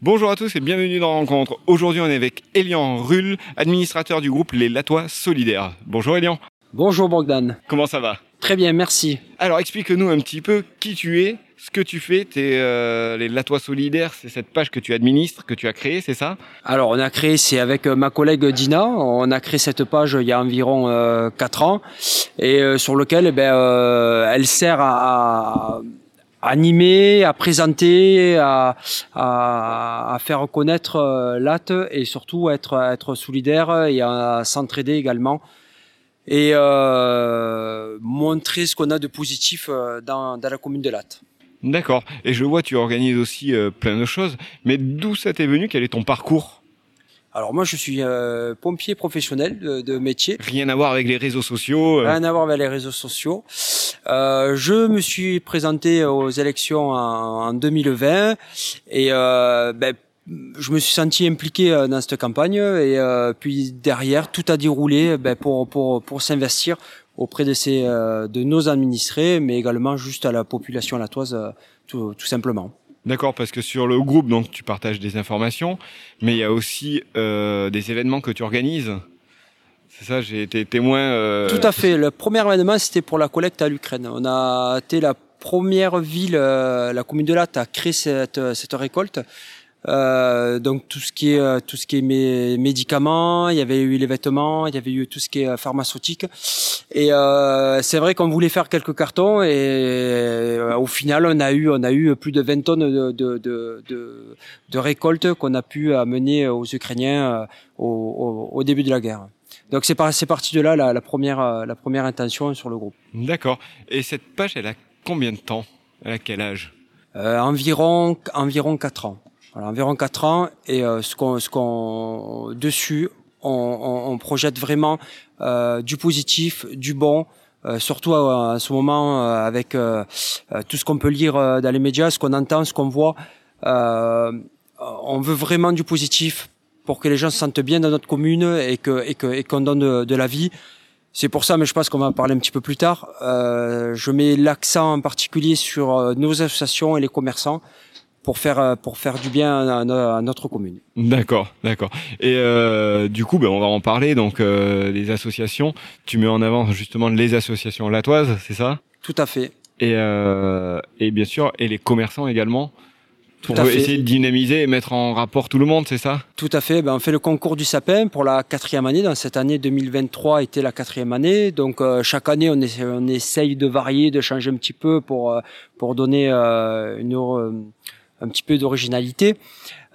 Bonjour à tous et bienvenue dans Rencontre. Aujourd'hui, on est avec Elian Rull, administrateur du groupe Les Latois Solidaires. Bonjour Elian. Bonjour Bogdan. Comment ça va? Très bien, merci. Alors, explique-nous un petit peu qui tu es, ce que tu fais. T'es, euh, les Latois Solidaires, c'est cette page que tu administres, que tu as créée, c'est ça? Alors, on a créé, c'est avec euh, ma collègue Dina, on a créé cette page il y a environ euh, 4 ans, et euh, sur lequel eh ben, euh, elle sert à, à animer, à présenter, à, à, à faire connaître euh, l'AT et surtout être, à être solidaire et à s'entraider également et euh, montrer ce qu'on a de positif euh, dans, dans la commune de Latte. D'accord. Et je vois, tu organises aussi euh, plein de choses. Mais d'où ça t'est venu? Quel est ton parcours? Alors moi, je suis euh, pompier professionnel de, de métier. Rien à voir avec les réseaux sociaux. Rien à voir avec les réseaux sociaux. Euh, je me suis présenté aux élections en, en 2020 et euh, ben, je me suis senti impliqué euh, dans cette campagne et euh, puis derrière tout a déroulé ben, pour pour pour s'investir auprès de ces euh, de nos administrés mais également juste à la population latoise tout, tout simplement. D'accord, parce que sur le groupe, donc tu partages des informations, mais il y a aussi des événements que tu organises. C'est ça, j'ai été témoin. euh, Tout à fait. Le premier événement, c'était pour la collecte à l'Ukraine. On a été la première ville, euh, la commune de Latte, à créer cette, cette récolte. Euh, donc tout ce qui est euh, tout ce qui est mé- médicaments, il y avait eu les vêtements, il y avait eu tout ce qui est euh, pharmaceutique. Et euh, c'est vrai qu'on voulait faire quelques cartons et euh, au final on a eu on a eu plus de 20 tonnes de de de, de, de récolte qu'on a pu amener aux Ukrainiens euh, au, au, au début de la guerre. Donc c'est par, parti de là la, la première euh, la première intention sur le groupe. D'accord. Et cette page, elle a combien de temps? Elle a quel âge? Euh, environ environ quatre ans. Voilà, environ quatre ans et euh, ce qu'on ce qu'on dessus on, on, on projette vraiment euh, du positif, du bon. euh, surtout à ce moment euh, avec tout ce qu'on peut lire dans les médias, ce qu'on entend, ce qu'on voit, euh, on veut vraiment du positif pour que les gens se sentent bien dans notre commune et que et que et qu'on donne de, de la vie. C'est pour ça, mais je pense qu'on va en parler un petit peu plus tard. Euh, je mets l'accent en particulier sur euh, nos associations et les commerçants pour faire euh, pour faire du bien à notre commune. D'accord, d'accord. Et euh, du coup, ben, on va en parler. Donc, euh, les associations, tu mets en avant justement les associations latoises, c'est ça? Tout à fait. et, euh, et bien sûr, et les commerçants également, Tout pour à fait. essayer de dynamiser et mettre en rapport tout le monde, c'est ça? Tout à fait. Ben, on fait le concours du sapin pour la quatrième année. Dans cette année 2023 était la quatrième année. Donc euh, chaque année, on, essaie, on essaye de varier, de changer un petit peu pour euh, pour donner euh, une euh, un petit peu d'originalité.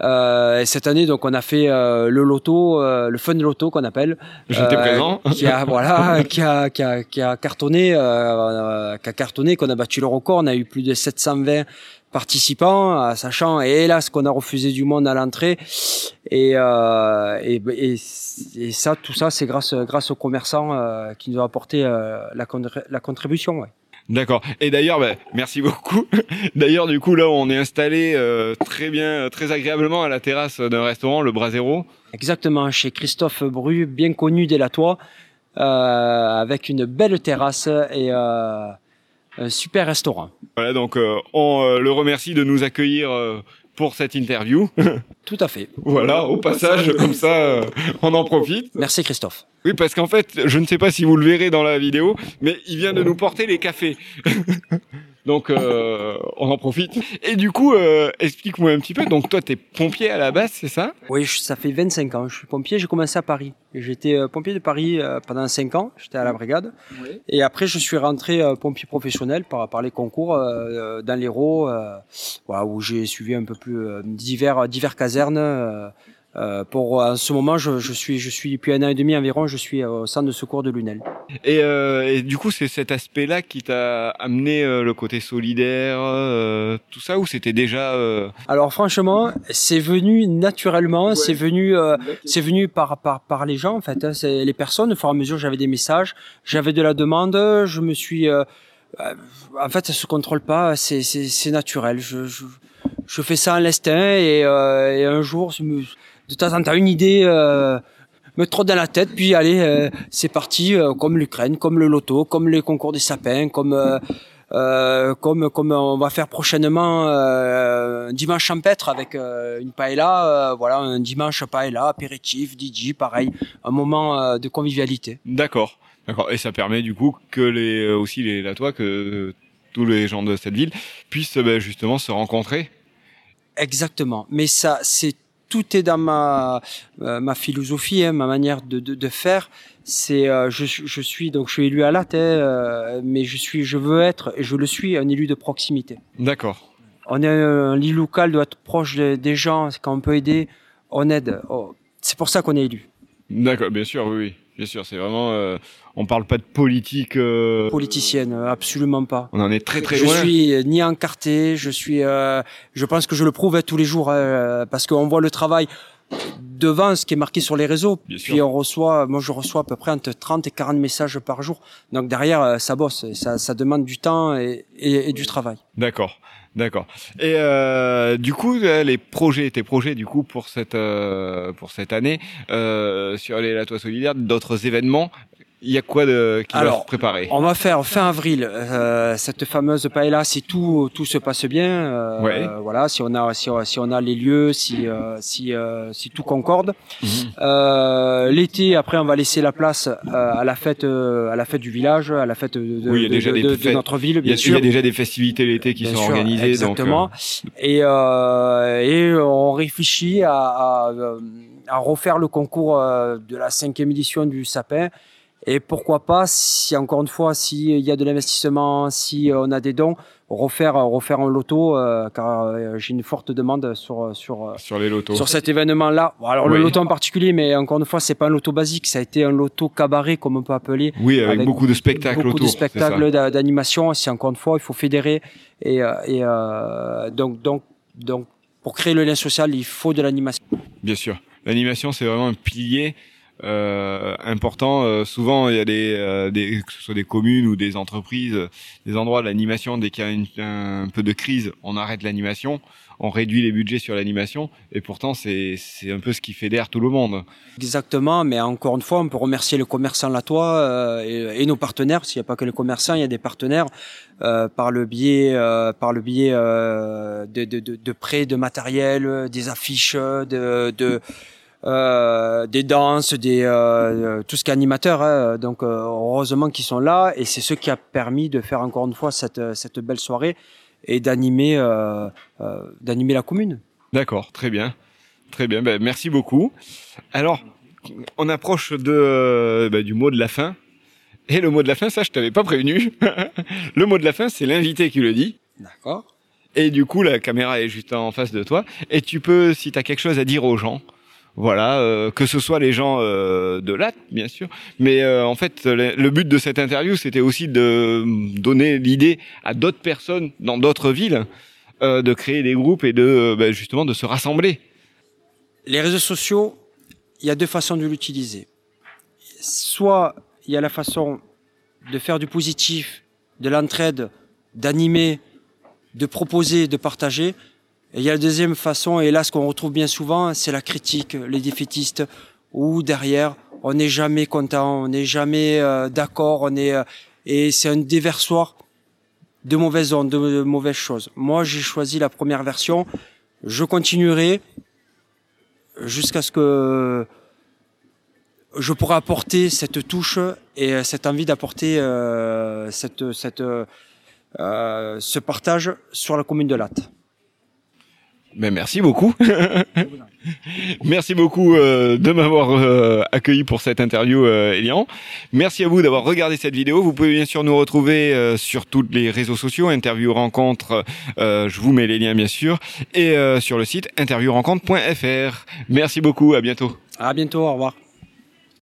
Euh, et cette année, donc, on a fait euh, le loto, euh, le fun loto qu'on appelle, J'étais Euh, présent. qui a voilà, qui a qui a qui a cartonné, euh, qui a cartonné, qu'on a battu le record. On a eu plus de 720 participants, euh, sachant et hélas qu'on a refusé du monde à l'entrée. Et, euh, et, et, et ça, tout ça, c'est grâce grâce aux commerçants euh, qui nous ont apporté euh, la, la contribution. Ouais. D'accord. Et d'ailleurs, ben, merci beaucoup. D'ailleurs, du coup, là, on est installé euh, très bien, très agréablement à la terrasse d'un restaurant, le Brasero. Exactement, chez Christophe Bru, bien connu des Latois, euh, avec une belle terrasse et euh, un super restaurant. Voilà, donc euh, on euh, le remercie de nous accueillir euh, pour cette interview. Tout à fait. voilà, au passage, comme ça, euh, on en profite. Merci Christophe. Oui, parce qu'en fait, je ne sais pas si vous le verrez dans la vidéo, mais il vient de nous porter les cafés. Donc, euh, on en profite. Et du coup, euh, explique-moi un petit peu. Donc, toi, t'es pompier à la base, c'est ça? Oui, je- ça fait 25 ans. Je suis pompier. J'ai commencé à Paris. J'étais euh, pompier de Paris euh, pendant 5 ans. J'étais à la brigade. Et après, je suis rentré euh, pompier professionnel par, par les concours euh, dans l'Hérault, euh, voilà, où j'ai suivi un peu plus euh, divers, divers casernes. Euh, euh, pour en ce moment, je, je suis, je suis depuis un an et demi environ, je suis au centre de secours de Lunel. et, euh, et du coup, c'est cet aspect-là qui t'a amené euh, le côté solidaire, euh, tout ça, ou c'était déjà... euh, Alors franchement, c'est venu naturellement, c'est venu, euh, c'est venu par, par par les gens en fait. hein. C'est les personnes. Au fur et à mesure, j'avais des messages, j'avais de la demande, je me suis, euh, euh, en fait, ça se contrôle pas, c'est c'est c'est naturel. Je, je je fais ça à l'instinct et, euh, et un jour, je me- de temps en temps, une idée. Euh, me trotte dans la tête, puis allez, euh, c'est parti, euh, comme l'Ukraine, comme le loto, comme les concours des sapins, comme euh, comme comme on va faire prochainement un dimanche champêtre avec une paella, voilà, un dimanche paella, apéritif, DJ, pareil, un moment de convivialité. D'accord, d'accord. Et ça permet du coup que les aussi les Latois, que tous les gens de cette ville puissent bah, justement se rencontrer. Exactement. Mais ça, c'est tout est dans ma euh, ma philosophie, hein, ma manière de, de, de faire. C'est euh, je, je suis donc je suis élu à la tête, euh, mais je suis je veux être et je le suis un élu de proximité. D'accord. On est un élu local doit être proche des, des gens quand on peut aider, on aide. Oh, c'est pour ça qu'on est élu. D'accord, bien sûr, oui, oui. Bien sûr, c'est vraiment. euh, on parle pas de politique. euh, Politicienne, absolument pas. on en est très très je loin. suis ni encarté, je suis, euh, je pense que je le prouve tous les jours euh, parce qu'on voit le travail devant ce qui est marqué sur les réseaux. Bien Puis sûr. on reçoit, moi je reçois à peu près entre 30 et 40 messages par jour. Donc derrière, euh, ça bosse, et ça, ça demande du temps et, et, et du travail. D'accord, d'accord. Et euh, du coup, euh, les projets, tes projets, du coup, pour cette euh, pour cette année euh, sur les Latois solidaires, d'autres événements, il y a quoi de qui va se préparer? On va faire fin avril euh, cette fameuse paella si tout tout se passe bien. euh, Ouais. Voilà, si on a si on, si on a les lieux, si euh, si euh, si tout concorde. Euh, L'été, après, on va laisser la place euh, à la fête à la fête du village, à la fête de, Oui, fêtes. notre ville, Il y, a, bien il y sûr. a déjà des festivités l'été qui Bien sont sûr, organisées, exactement. donc Et, euh, et on réfléchit à, à, à refaire le concours de la cinquième édition du sapin. Et pourquoi pas, si encore une fois, s'il y a de l'investissement, si on a des dons, refaire refaire un loto, euh, car euh, j'ai une forte demande sur sur euh, sur les lotos. sur cet événement-là. Alors Oui. le loto en particulier, mais encore une fois, c'est pas un loto basique, ça a été un loto cabaret, comme on peut appeler. Oui, avec, avec beaucoup de spectacles beaucoup autour. de spectacles d'a- d'animation. C'est encore une fois, il faut fédérer et, euh, et euh, donc donc donc pour créer le lien social, il faut de l'animation. Bien sûr. L'animation, c'est vraiment un pilier euh, important. Euh, souvent, il y a des, euh, des, que ce soit des communes ou des entreprises, euh, des endroits de l'animation, dès qu'il y a un peu de crise, on arrête l'animation, on réduit les budgets sur l'animation, et pourtant, c'est un peu ce qui fédère tout le monde. Exactement, mais encore une fois, on peut remercier le commerçant Latois euh, et, et nos partenaires. S'il n'y a pas que les commerçants, il y a des partenaires euh, par le biais, par le biais de, de, de, de prêts de matériel, des affiches, de, de euh, des danses, des euh, tout ce qui est animateur. hein. Donc euh, heureusement qu'ils sont là et c'est ce qui a permis de faire encore une fois cette cette belle soirée et d'animer euh, euh, d'animer la commune. D'accord, très bien. Très bien, ben, merci beaucoup. Alors, on approche de, euh, ben, du mot de la fin. Et le mot de la fin, ça, je t'avais pas prévenu. le mot de la fin, c'est l'invité qui le dit. D'accord. Et du coup, la caméra est juste en face de toi. Et tu peux, si tu as quelque chose à dire aux gens, voilà, euh, que ce soit les gens euh, de là, bien sûr. Mais euh, en fait, le, but de cette interview, c'était aussi de donner l'idée à d'autres personnes dans d'autres villes euh, de créer des groupes et de euh, ben, justement de se rassembler. Les réseaux sociaux, il y a deux façons de l'utiliser. Soit il y a la façon de faire du positif, de l'entraide, d'animer, de proposer, de partager. Et il y a la deuxième façon, et là ce qu'on retrouve bien souvent, c'est la critique, les défaitistes, où derrière on n'est jamais content, on n'est jamais euh, d'accord, on est euh, et c'est un déversoir de mauvaises ondes, de, mauvaises choses. Moi, j'ai choisi la première version. Je continuerai jusqu'à ce que je pourrai apporter cette touche et cette envie d'apporter euh, cette, cette, euh, ce partage sur la commune de Latte. Merci beaucoup. merci beaucoup euh, de m'avoir euh, accueilli pour cette interview, euh, Elian. Merci à vous d'avoir regardé cette vidéo. Vous pouvez bien sûr nous retrouver euh, sur tous les réseaux sociaux, interview rencontre. euh, je vous mets les liens bien sûr, et sur le site interviewrencontre.fr. Merci beaucoup. À bientôt. À bientôt. Au revoir.